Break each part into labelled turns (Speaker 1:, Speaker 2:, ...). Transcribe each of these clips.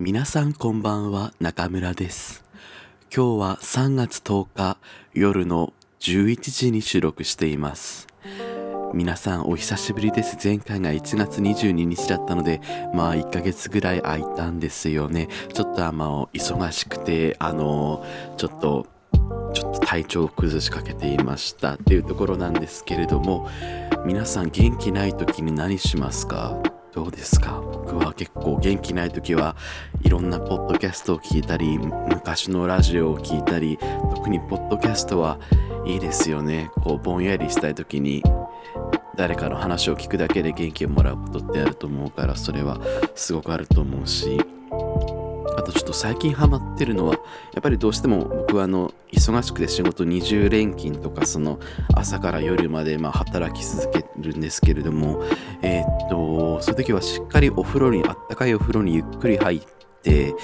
Speaker 1: 皆さんこんばんは中村です。今日は3月10日夜の11時に収録しています。皆さんお久しぶりです。前回が1月22日だったのでまあ1ヶ月ぐらい空いたんですよね。ちょっとあの忙しくてあのちょっとちょっと体調を崩しかけていましたっていうところなんですけれども皆さん元気ない時に何しますか？どうですか？僕は結構元気ない時はいろんなポッドキャストを聞いたり昔のラジオを聞いたり特にポッドキャストはいいですよね。こうぼんやりしたい時に誰かの話を聞くだけで元気をもらうことってあると思うからそれはすごくあると思うし。あとちょっと最近ハマってるのは、やっぱりどうしても僕はあの、忙しくて仕事20連勤とか、その朝から夜までま働き続けるんですけれども、えー、っと、そういう時はしっかりお風呂に、あったかいお風呂にゆっくり入って、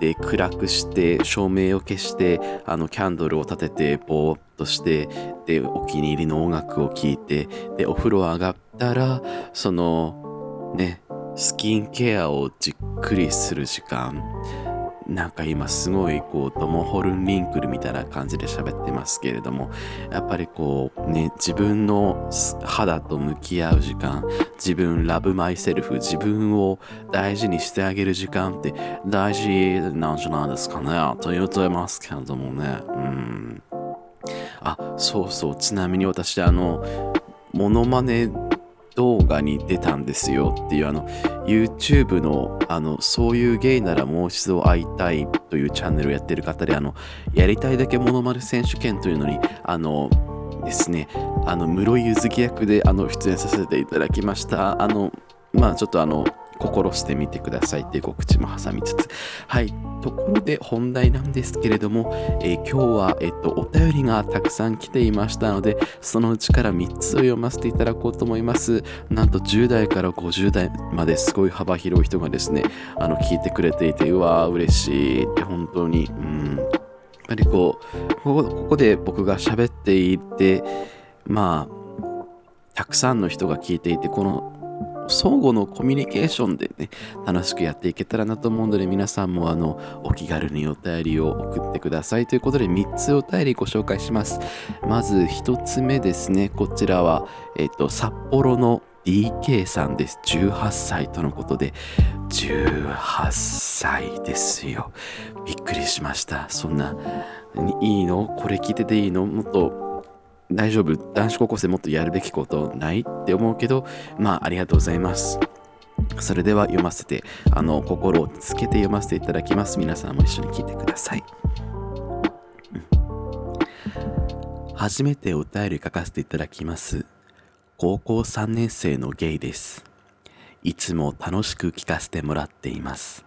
Speaker 1: で、暗くして、照明を消して、あの、キャンドルを立てて、ぼーっとして、で、お気に入りの音楽を聴いて、で、お風呂上がったら、その、ね、スキンケアをじっくりする時間。なんか今すごいこうドモホルンリンクルみたいな感じで喋ってますけれどもやっぱりこうね自分の肌と向き合う時間自分ラブマイセルフ自分を大事にしてあげる時間って大事なんじゃないですかねと言うといますけれどもね。うん。あそうそう。ちなみに私あのモノマネ動画に出たんですよっていうあの YouTube のあのそういうゲイならもう一度会いたいというチャンネルをやってる方であのやりたいだけモノマネ選手権というのにあのですねあの室井ゆずき役であの出演させていただきました。あのまあちょっとあの心してみてくださいっていう告知も挟みつつ。はい。ところで本題なんですけれども、えー、今日は、えっと、お便りがたくさん来ていましたので、そのうちから3つを読ませていただこうと思います。なんと10代から50代まですごい幅広い人がですね、あの、聞いてくれていて、うわー、嬉しいって本当に、うん。やっぱりこう、ここで僕が喋っていて、まあ、たくさんの人が聞いていて、この相互のコミュニケーションでね、楽しくやっていけたらなと思うので、皆さんもあの、お気軽にお便りを送ってくださいということで、3つお便りご紹介します。まず1つ目ですね、こちらは、えっ、と、札幌の DK さんです。18歳とのことで、18歳ですよ。びっくりしました。そんな、いいの？これ聞いてていいの？もっと大丈夫？男子高校生もっとやるべきことない？って思うけど、まあ、ありがとうございます。それでは読ませて、あの、心をつけて読ませていただきます。皆さんも一緒に聞いてください。初めてお便り書かせていただきます。高校3年生のゲイです。いつも楽しく聞かせてもらっています。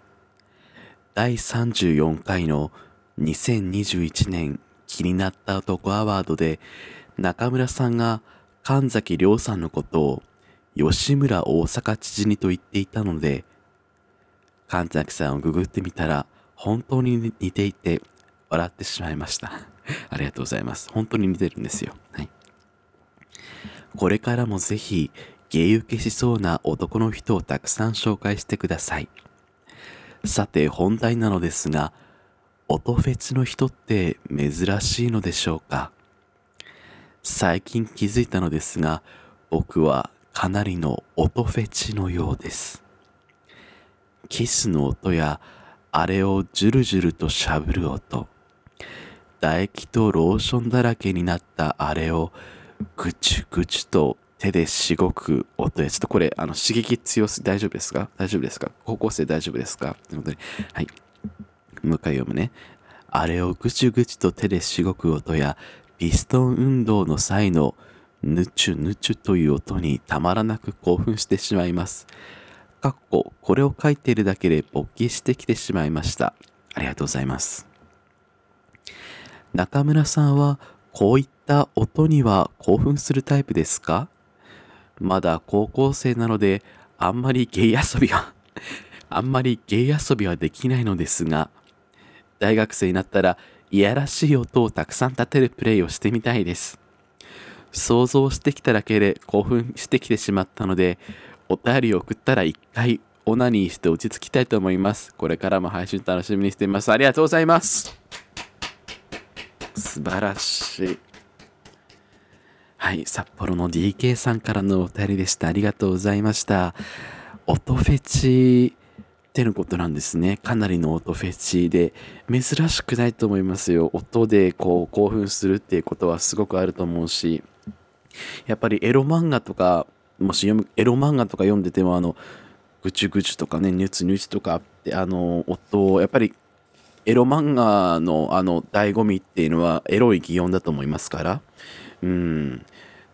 Speaker 1: 第34回の2021年気になった男アワードで中村さんが神崎亮さんのことを吉村大阪知事にと言っていたので、神崎さんをググってみたら本当に似ていて笑ってしまいました。ありがとうございます。本当に似てるんですよ。はい。これからもぜひ、芸受けしそうな男の人をたくさん紹介してください。さて本題なのですが、音フェチの人って珍しいのでしょうか？最近気づいたのですが、僕はかなりの音フェチのようです。キスの音や、あれをジュルジュルとしゃぶる音、唾液とローションだらけになったあれをぐちゅぐちゅと手でしごく音や、ちょっとこれ、あの、刺激強す、大丈夫ですか？大丈夫ですか？高校生大丈夫ですか？ということで、はい。もう一回読むね。あれをぐちゅぐちゅと手でしごく音や、ピストン運動の際のぬちゅぬちゅという音にたまらなく興奮してしまいます。かっこ、これを書いているだけで勃起してきてしまいました。ありがとうございます。中村さんはこういった音には興奮するタイプですか？まだ高校生なのであんまりゲイ遊びは あんまりゲイ遊びはできないのですが、大学生になったらいやらしい音をたくさん立てるプレイをしてみたいです。想像してきただけで興奮してきてしまったので、お便りを送ったら一回オナニーして落ち着きたいと思います。これからも配信楽しみにしています。ありがとうございます。素晴らしい。はい、札幌の DK さんからのお便りでした。ありがとうございました。音フェチってのことなんですね。かなりの音フェチで、珍しくないと思いますよ。音でこう興奮するっていうことはすごくあると思うし、やっぱりエロ漫画とか、もし読む、エロ漫画とか読んでても、あの、ぐちゅぐちゅとかね、ニュツニュツとかって、あの、音を、やっぱりエロ漫画のあの醍醐味っていうのはエロい擬音だと思いますから。うん。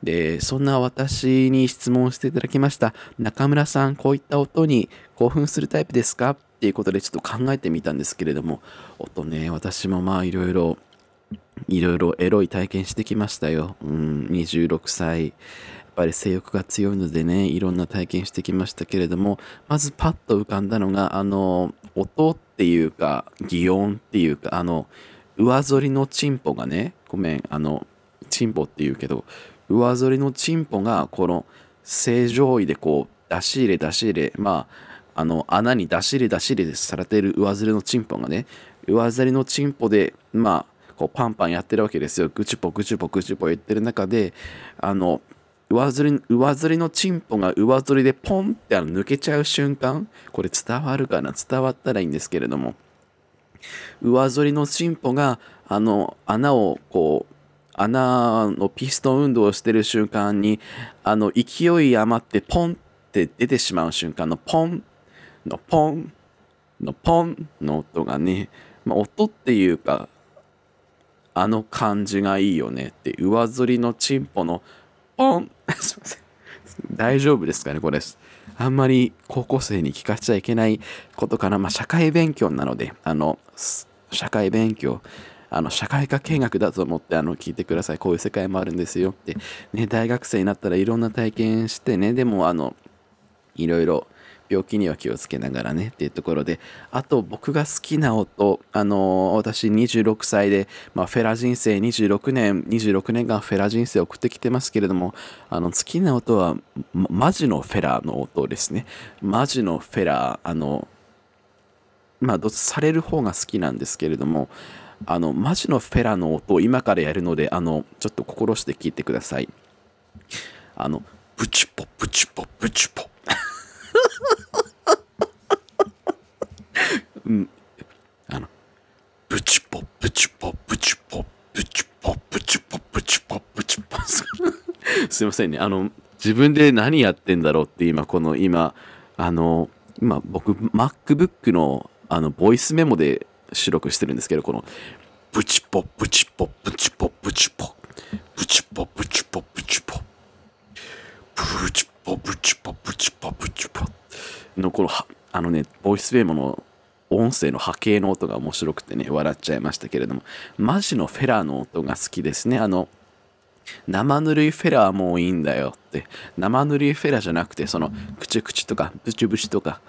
Speaker 1: で、そんな私に質問していただきました。中村さん、こういった音に興奮するタイプですか？っていうことでちょっと考えてみたんですけれども、音ね、私もまあいろいろ、いろいろエロい体験してきましたよ。うん、26歳。やっぱり性欲が強いのでね、いろんな体験してきましたけれども、まずパッと浮かんだのが、あの、音っていうか、擬音っていうか、あの、上反りのチンポがね、ごめん、あの、チンポって言うけど、上反りのチンポが、この、正常位でこう、出し入れ出し入れ、まあ、あの、穴に出し入れ出し入れされてる上反りのチンポがね、上反りのチンポで、まあ、こうパンパンやってるわけですよ。ぐちぽぐちぽぐちぽ言ってる中で、あの、上ずり、上ずりのチンポが上ずりでポンってあの抜けちゃう瞬間、これ伝わるかな？伝わったらいいんですけれども、上反りのチンポがあの穴をこう穴のピストン運動をしてる瞬間にあの勢い余ってポンって出てしまう瞬間のポンのポンのポンの音がね、まあ、音っていうかあの感じがいいよねって上反りのチンポのポン すません。大丈夫ですかねこれ。あんまり高校生に聞かせちゃいけないことかな。まあ、社会勉強なので、あの、社会勉強、あの、社会科見学だと思って、あの、聞いてください。こういう世界もあるんですよって。ね、大学生になったらいろんな体験してね、でも、あの、いろいろ病気には気をつけながらねっていうところであと僕が好きな音あの私26歳で、まあ、フェラ人生26年26年間フェラ人生を送ってきてますけれどもあの好きな音はマジのフェラの音ですねマジのフェラあのまあどされる方が好きなんですけれどもあのマジのフェラの音を今からやるのであのちょっと心して聞いてくださいあのブチポブチポブチポ うん、あの、ブチポ、ブチポ、ブチポ、ブチポ、ブチポ、ブチポ、ブチポ。すいませんね。あの、自分で何やってんだろうって今、この今、あの、今僕、MacBook のあの、ボイスメモで収録してるんですけど、この、ブチポ、ブチポ、ブチポ、ブチポ、ブチポ、ブチポ、ブチポ、ブチポ、ブチポ、ブチポ、ブチポ、のこの、あのね、ボイスメモの音声の波形の音が面白くてね、笑っちゃいましたけれども、マジのフェラーの音が好きですね。あの、生ぬるいフェラーもういいんだよって。生ぬるいフェラーじゃなくて、その、クチュクチュとか、ブチュブチュとか、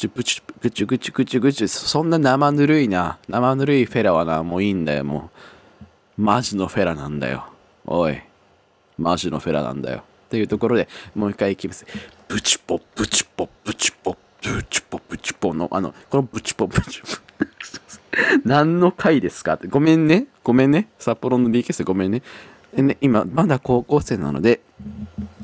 Speaker 1: チュプチュ、グチュグチュグチュグチュ、そんな生ぬるいな、生ぬるいフェラはな、もういいんだよ、もう。マジのフェラなんだよ。おい。マジのフェラなんだよ。っていうところでもう一回いきます。ブチポ、ブチポ、ブチポ、ブチポ、ブチポの、あの、このブチポ、ブチポ。何の回ですかって。ごめんね。ごめんね。札幌の DK 生ごめんね。でね、今、まだ高校生なので、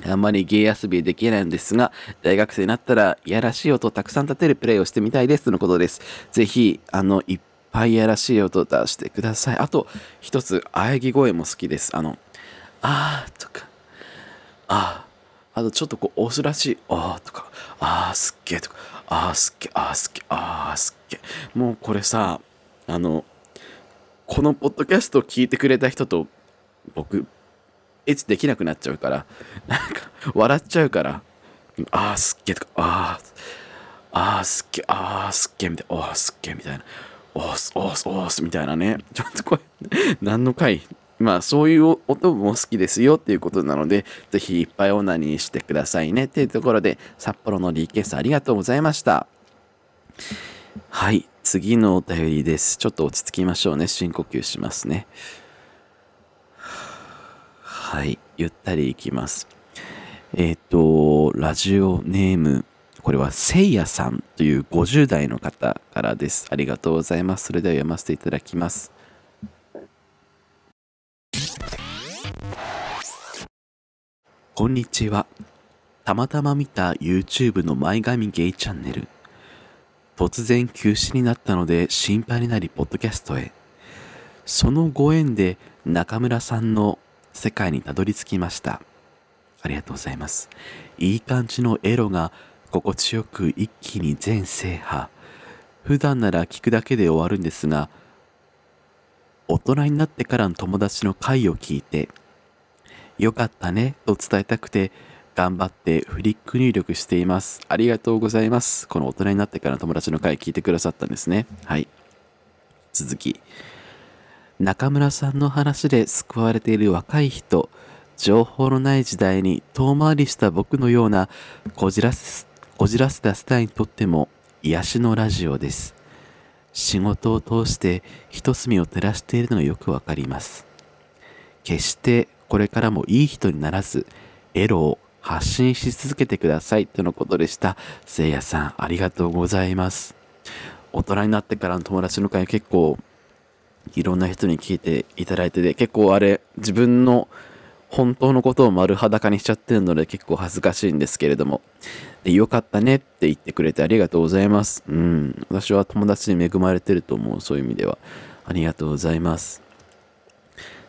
Speaker 1: あんまりゲイ遊びできないんですが、大学生になったら、いやらしい音をたくさん立てるプレイをしてみたいです。とのことです。ぜひ、あの、いっぱいやらしい音を出してください。あと、一つ、喘ぎ声も好きです。あの、あーとか、ああ、あとちょっとこう、押すらしい、あーとか、あーすっげーとか、あーすっげー、あーすっげー、あーすっげー。もうこれさ、あの、このポッドキャストを聞いてくれた人と僕、エッチできなくなっちゃうから、なんか、笑っちゃうから、あーすっげーとか、あー、あーすっげー、あーすっげーみたいな、おーすっげーみたいな、おーす、おーす、おーすみたいなね。ちょっとこれ、何の回まあそういう音も好きですよっていうことなので、ぜひいっぱいオナニーしてくださいねっていうところで、札幌のリクエスありがとうございました。はい、次のお便りです。ちょっと落ち着きましょうね。深呼吸しますね。はい、ゆったりいきます。えっ、ー、と、ラジオネーム、これはせいやさんという50代の方からです。ありがとうございます。それでは読ませていただきます。こんにちは。たまたま見た YouTube の前髪ゲイチャンネル。突然休止になったので心配になりポッドキャストへ。そのご縁で中村さんの世界にたどり着きました。ありがとうございます。いい感じのエロが心地よく一気に全制覇。普段なら聞くだけで終わるんですが、大人になってからの友達の回を聞いて、よかったねと伝えたくて、頑張ってフリック入力しています。ありがとうございます。この大人になってからの友達の回聞いてくださったんですね。はい。続き。中村さんの話で救われている若い人、情報のない時代に遠回りした僕のようなこじらせこじらせたスタイにとっても癒しのラジオです。仕事を通して一隅を照らしているのがよくわかります。決してこれからもいい人にならず、エロを発信し続けてくださいとのことでした。せいやさん、ありがとうございます。大人になってからの友達の会結構いろんな人に聞いていただいてて、結構あれ、自分の本当のことを丸裸にしちゃってるので結構恥ずかしいんですけれども。で、よかったねって言ってくれてありがとうございます。うん。私は友達に恵まれてると思う。そういう意味では。ありがとうございます。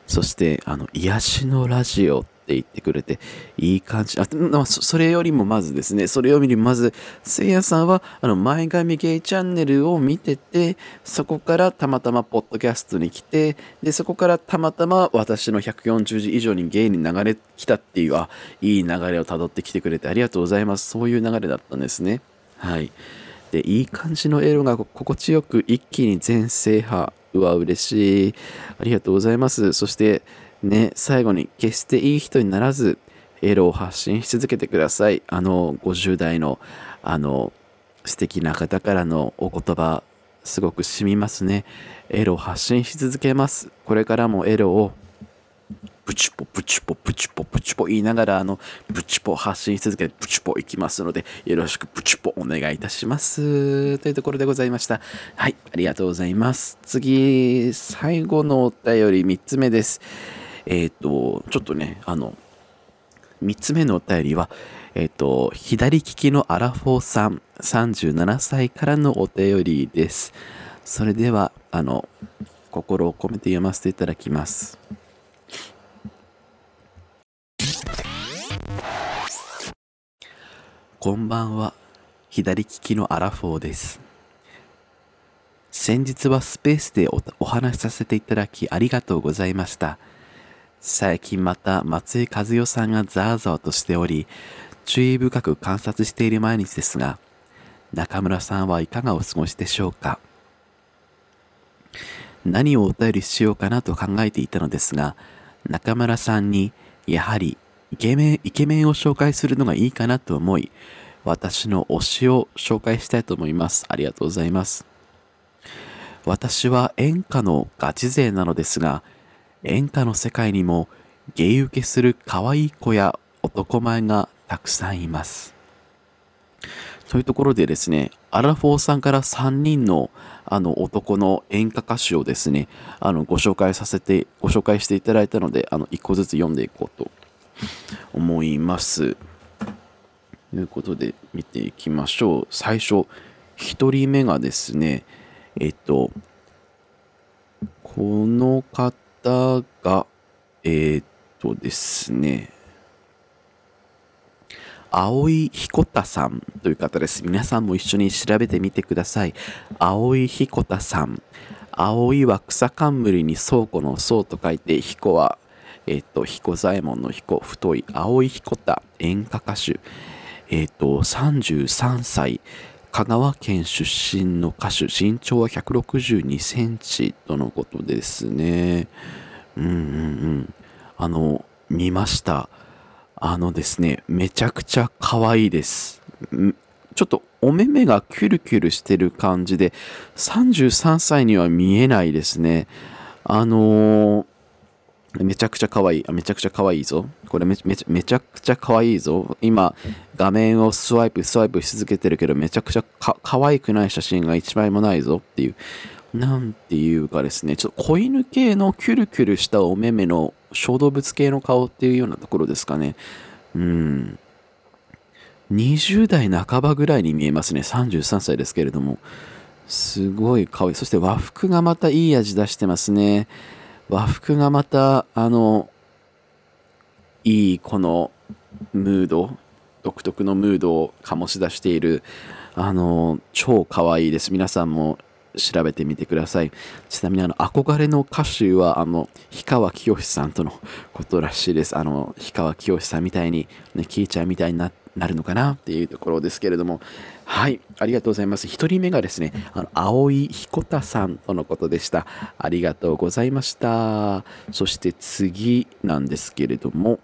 Speaker 1: そして、あの、癒しのラジオっって言ってくれて、いい感じ。あ、まあ、それよりもまずですね、それよりもまず、せいやさんは、あの、前髪ゲイチャンネルを見てて、そこからたまたまポッドキャストに来て、で、そこからたまたま私の140字以上にゲイに流れ来たっていう、あ、いい流れをたどってきてくれてありがとうございます。そういう流れだったんですね。はい。で、いい感じのエロが心地よく一気に全制覇。うわ、嬉しい。ありがとうございます。そして、ね、最後に決していい人にならず、エロを発信し続けてください。あの、50代の、あの、素敵な方からのお言葉、すごく染みますね。エロを発信し続けます。これからもエロをプチポプチポプチポプチポ言いながらあのプチポ発信し続けてプチポいきますのでよろしくプチポお願いいたしますというところでございましたはいありがとうございます次最後のお便り3つ目ですえっ、ー、とちょっとねあの3つ目のお便りはえっ、ー、と左利きのアラフォーさん37歳からのお便りですそれではあの心を込めて読ませていただきます。こんばんは。左利きのアラフォーです。先日はスペースでお話しさせていただきありがとうございました。最近また松井和代さんがザーザーとしており、注意深く観察している毎日ですが、中村さんはいかがお過ごしでしょうか？何をお便りしようかなと考えていたのですが、中村さんにやはりイケメン、イケメンを紹介するのがいいかなと思い、私の推しを紹介したいと思います。ありがとうございます。私は演歌のガチ勢なのですが、演歌の世界にも芸受けする可愛い子や男前がたくさんいます。というところでですね、アラフォーさんから3人のあの男の演歌歌手をですね、あのご紹介させて、ご紹介していただいたので、あの1個ずつ読んでいこうと思います。ということで見ていきましょう。最初、1人目がですね、えっと、この方が、えー、っとですね、青井彦太さんという方です。皆さんも一緒に調べてみてください。青井彦太さん。青いは草冠に倉庫の倉と書いて、彦はえっ、と、彦左衛門の彦、太い、青い彦田、演歌歌手、えっ、と、33歳、香川県出身の歌手、身長は162センチとのことですね。うんうんうん。あの、見ました。あのですね、めちゃくちゃ可愛いです。ちょっとお目目がキュルキュルしてる感じで、33歳には見えないですね。あのーめちゃくちゃ可愛い。あ、めちゃくちゃ可愛いぞ。これめめめちゃくちゃ可愛いぞ。今、画面をスワイプ、スワイプし続けてるけど、めちゃくちゃか可愛くない写真が一枚もないぞっていう。なんていうかですね、ちょっと子犬系のキュルキュルしたお目目の小動物系の顔っていうようなところですかね。うん。20代半ばぐらいに見えますね。33歳ですけれども。すごい可愛い。そして和服がまたいい味出してますね。和服がまた、あの、いいこのムード、独特のムードを醸し出している、あの、超可愛いです。皆さんも調べてみてください。ちなみにあの憧れの歌手はあの氷川きよしさんとのことらしいです。あの氷川きよしさんみたいに、ね、聞いちゃうみたいになってるのかなっていうところですけれども、はい、ありがとうございます。1人目がですね、あの青井彦太さんとのことでした。ありがとうございました。そして次なんですけれども、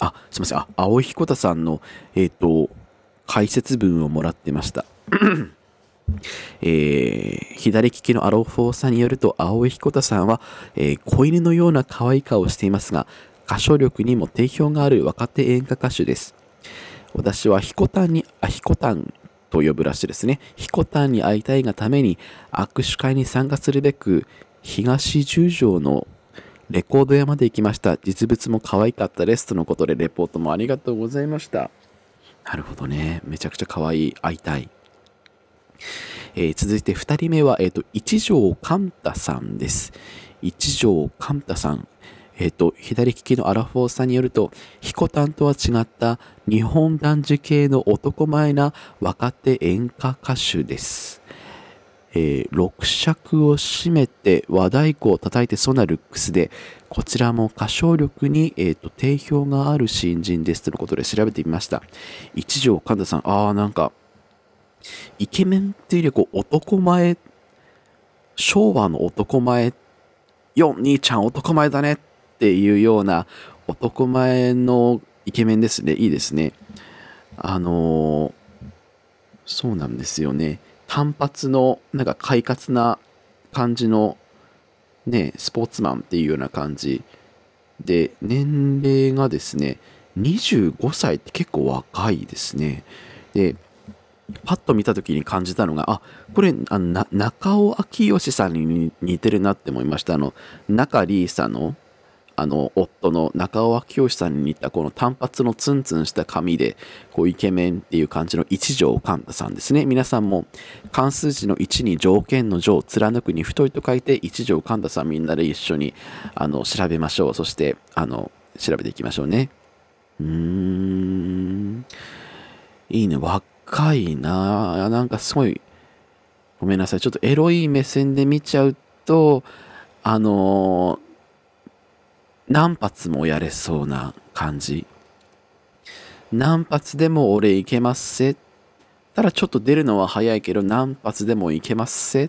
Speaker 1: あ、すみません。あ、青井彦太さんの、えっ、ー、と、解説文をもらってました。えー、左利きのアロフォーさんによると、青井彦太さんは、えー、子犬のような可愛い顔をしていますが、歌唱力にも定評がある若手演歌歌手です。私はヒコタンに、あ、ヒコタンと呼ぶらしいですね。ヒコタンに会いたいがために握手会に参加するべく、東十条のレコード屋まで行きました。実物も可愛かったです。とのことで、レポートもありがとうございました。なるほどね。めちゃくちゃ可愛い。会いたい。えー、続いて2人目は、えっ、ー、と、一条寛太さんです。一条寛太さん。えっ、と、左利きのアラフォーさんによると、ヒコタンとは違った日本男児系の男前な若手演歌歌手です。えー、六尺を締めて和太鼓を叩いてそうなルックスで、こちらも歌唱力に、えーと、定評がある新人ですとのことで調べてみました。一条神田さん、ああ、なんか、イケメンっていうよりこう男前、昭和の男前、よ、兄ちゃん男前だねっていうような男前のイケメンですね。いいですね。あの、そうなんですよね。単発の、なんか快活な感じのね、スポーツマンっていうような感じで、年齢がですね、25歳って結構若いですね。で、パッと見た時に感じたのが、あ、これ、あの中尾明義さんに似てるなって思いました。あの、中里依紗のあの夫の中尾明義さんに似たこの単発のツンツンした髪でこうイケメンっていう感じの一条寛太さんですね。皆さんも関数字の1に条件の条貫くに太いと書いて一条寛太さんみんなで一緒にあの調べましょう。そしてあの調べていきましょうね。うーん。いいね。若いな。なんかすごいごめんなさい。ちょっとエロい目線で見ちゃうとあの何発もやれそうな感じ。何発でも俺いけますせ。ただちょっと出るのは早いけど何発でもいけますせ。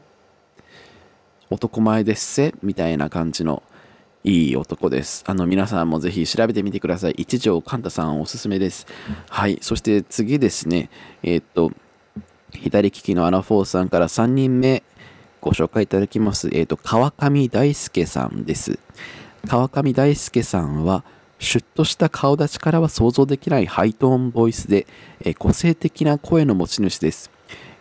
Speaker 1: 男前ですぜ。みたいな感じのいい男です。あの皆さんもぜひ調べてみてください。一条寛太さんおすすめです。はい。そして次ですね。えー、っと、左利きのアナフォーさんから3人目ご紹介いただきます。えー、っと、川上大輔さんです。川上大輔さんはシュッとした顔立ちからは想像できないハイトーンボイスで、え個性的な声の持ち主です。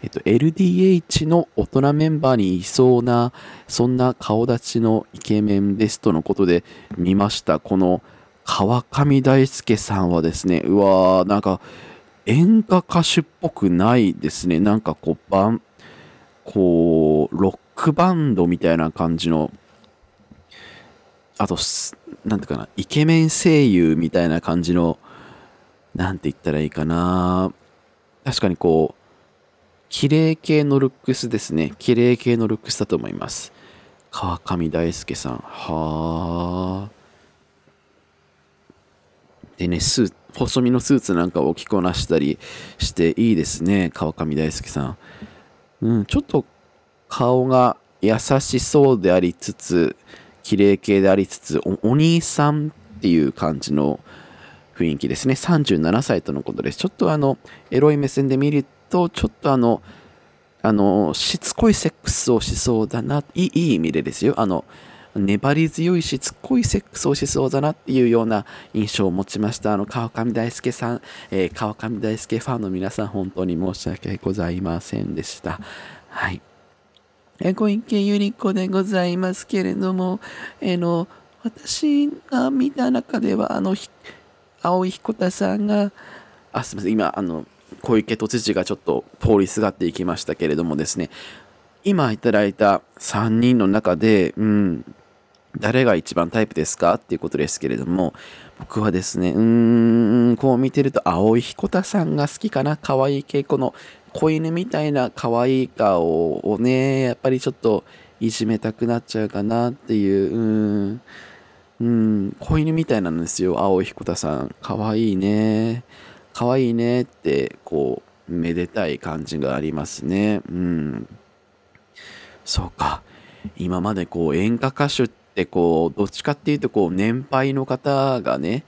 Speaker 1: えっと、LDH の大人メンバーにいそうな、そんな顔立ちのイケメンですとのことで見ました。この川上大輔さんはですね、うわー、なんか演歌歌手っぽくないですね。なんかこう、バン、こう、ロックバンドみたいな感じのあと、なんていうかな、イケメン声優みたいな感じの、なんて言ったらいいかな。確かにこう、綺麗系のルックスですね。綺麗系のルックスだと思います。川上大輔さん。はあ。でね、スー細身のスーツなんかを着こなしたりしていいですね。川上大輔さん。うん、ちょっと顔が優しそうでありつつ、綺麗系でありつつお、兄さんっていう感じの雰囲気ですね。37歳とのことです。ちょっとあの、エロい目線で見ると、ちょっとあの、あの、しつこいセックスをしそうだな、いい意味でですよ。あの、粘り強いしつこいセックスをしそうだなっていうような印象を持ちました。あの、川上大輔さん、えー、川上大輔ファンの皆さん、本当に申し訳ございませんでした。はい。え小池百合子でございますけれども、え、の、私が見た中では、あの、青井彦太さんが、あ、すみません、今、あの、小池都知事がちょっと通りすがっていきましたけれどもですね、今いただいた3人の中で、うん、誰が一番タイプですかっていうことですけれども、僕はですね、うーん、こう見てると、青井彦太さんが好きかな。可愛い系、この子犬みたいな可愛い顔をね、やっぱりちょっといじめたくなっちゃうかなっていう、うん、うん、子犬みたいなんですよ、青井彦太さん。可愛いね。可愛いねって、こう、めでたい感じがありますね。うん。そうか。今までこう演歌歌手ってこうどっちかっていうとこう年配の方がね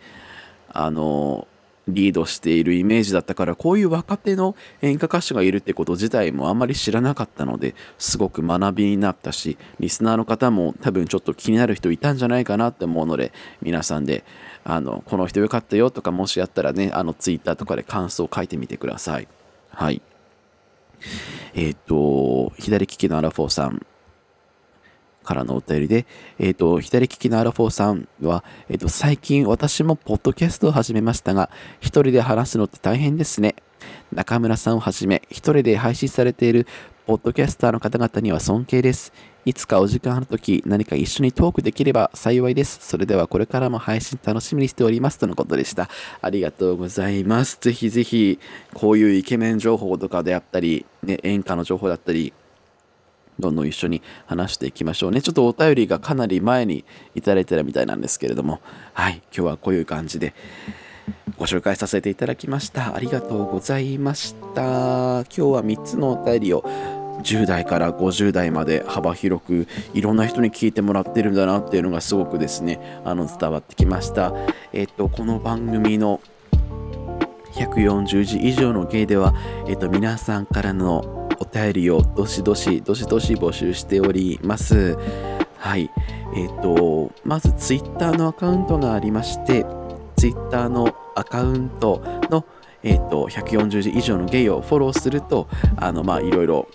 Speaker 1: あのリードしているイメージだったからこういう若手の演歌歌手がいるってこと自体もあんまり知らなかったのですごく学びになったしリスナーの方も多分ちょっと気になる人いたんじゃないかなって思うので皆さんであのこの人よかったよとかもしあったらねあのツイッターとかで感想を書いてみてください。はい。えっ、ー、と左利きのアラフォーさん。からのお便りで、えっ、ー、と、左利きのアラフォーさんは、えっ、ー、と、最近私もポッドキャストを始めましたが、一人で話すのって大変ですね。中村さんをはじめ、一人で配信されているポッドキャスターの方々には尊敬です。いつかお時間あるとき、何か一緒にトークできれば幸いです。それではこれからも配信楽しみにしております。とのことでした。ありがとうございます。ぜひぜひ、こういうイケメン情報とかであったり、ね、演歌の情報だったり、どんどん一緒に話していきましょうね。ちょっとお便りがかなり前にいただいてたみたいなんですけれども、はい、今日はこういう感じでご紹介させていただきました。ありがとうございました。今日は3つのお便りを10代から50代まで幅広くいろんな人に聞いてもらってるんだなっていうのがすごくですね、あの伝わってきました。えっと、この番組の140字以上の芸では、えっと、皆さんからの便りをどしどし、どしどし募集しております。はい。えっ、ー、と、まず Twitter のアカウントがありまして、Twitter のアカウントの、えっ、ー、と、140字以上のゲイをフォローすると、あの、まあ、いろいろ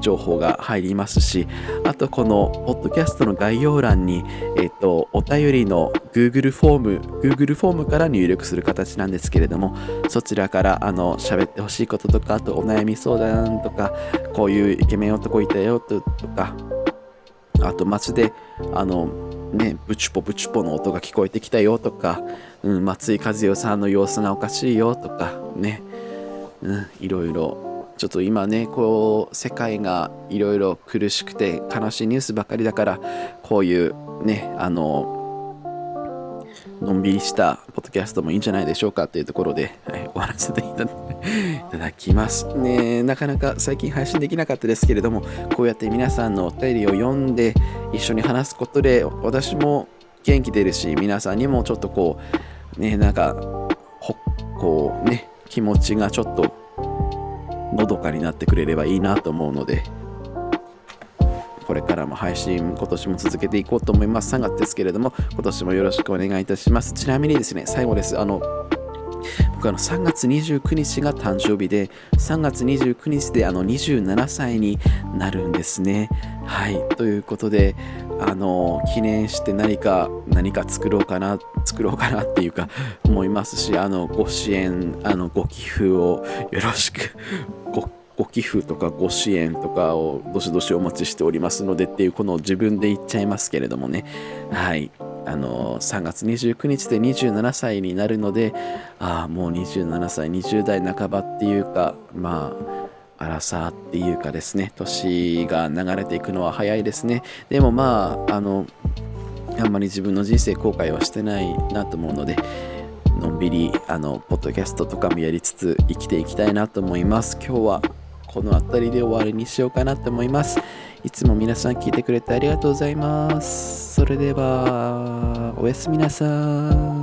Speaker 1: 情報が入りますし、あとこのポッドキャストの概要欄に、えっ、と、お便りの Google フォーム、Google フォームから入力する形なんですけれども、そちらからあの喋ってほしいこととか、あとお悩み相談とか、こういうイケメン男いたよとか、あと街であのね、ブチュポブチュポの音が聞こえてきたよとか、うん、松井和代さんの様子がおかしいよとかね、うん、いろいろちょっと今ねこう世界がいろいろ苦しくて悲しいニュースばかりだからこういうねあののんびりしたポッドキャストもいいんじゃないでしょうかというところで、はい、終わらせていただきます。ねなかなか最近配信できなかったですけれどもこうやって皆さんのお便りを読んで一緒に話すことで私も元気出るし皆さんにもちょっとこうねなんかほこうね気持ちがちょっとのどかになってくれればいいなと思うのでこれからも配信今年も続けていこうと思います。3月ですけれども今年もよろしくお願いいたします。ちなみにですね最後です。あの僕あの3月29日が誕生日で3月29日であの27歳になるんですね。はい。ということであの記念して何か何か作ろうかな作ろうかなっていうか思いますしあのご支援あのご寄付をよろしくご寄付とかご支援とかをどしどしお待ちしておりますのでっていうこの自分で言っちゃいますけれどもね。はい。あの3月29日で27歳になるのでああもう27歳20代半ばっていうかまあ荒さっていうかですね。年が流れていくのは早いですね。でもまああのあんまり自分の人生後悔はしてないなと思うのでのんびりあのポッドキャストとかもやりつつ生きていきたいなと思います。今日はこの辺りで終わりにしようかなと思います。いつも皆さん聞いてくれてありがとうございます。それではおやすみなさい。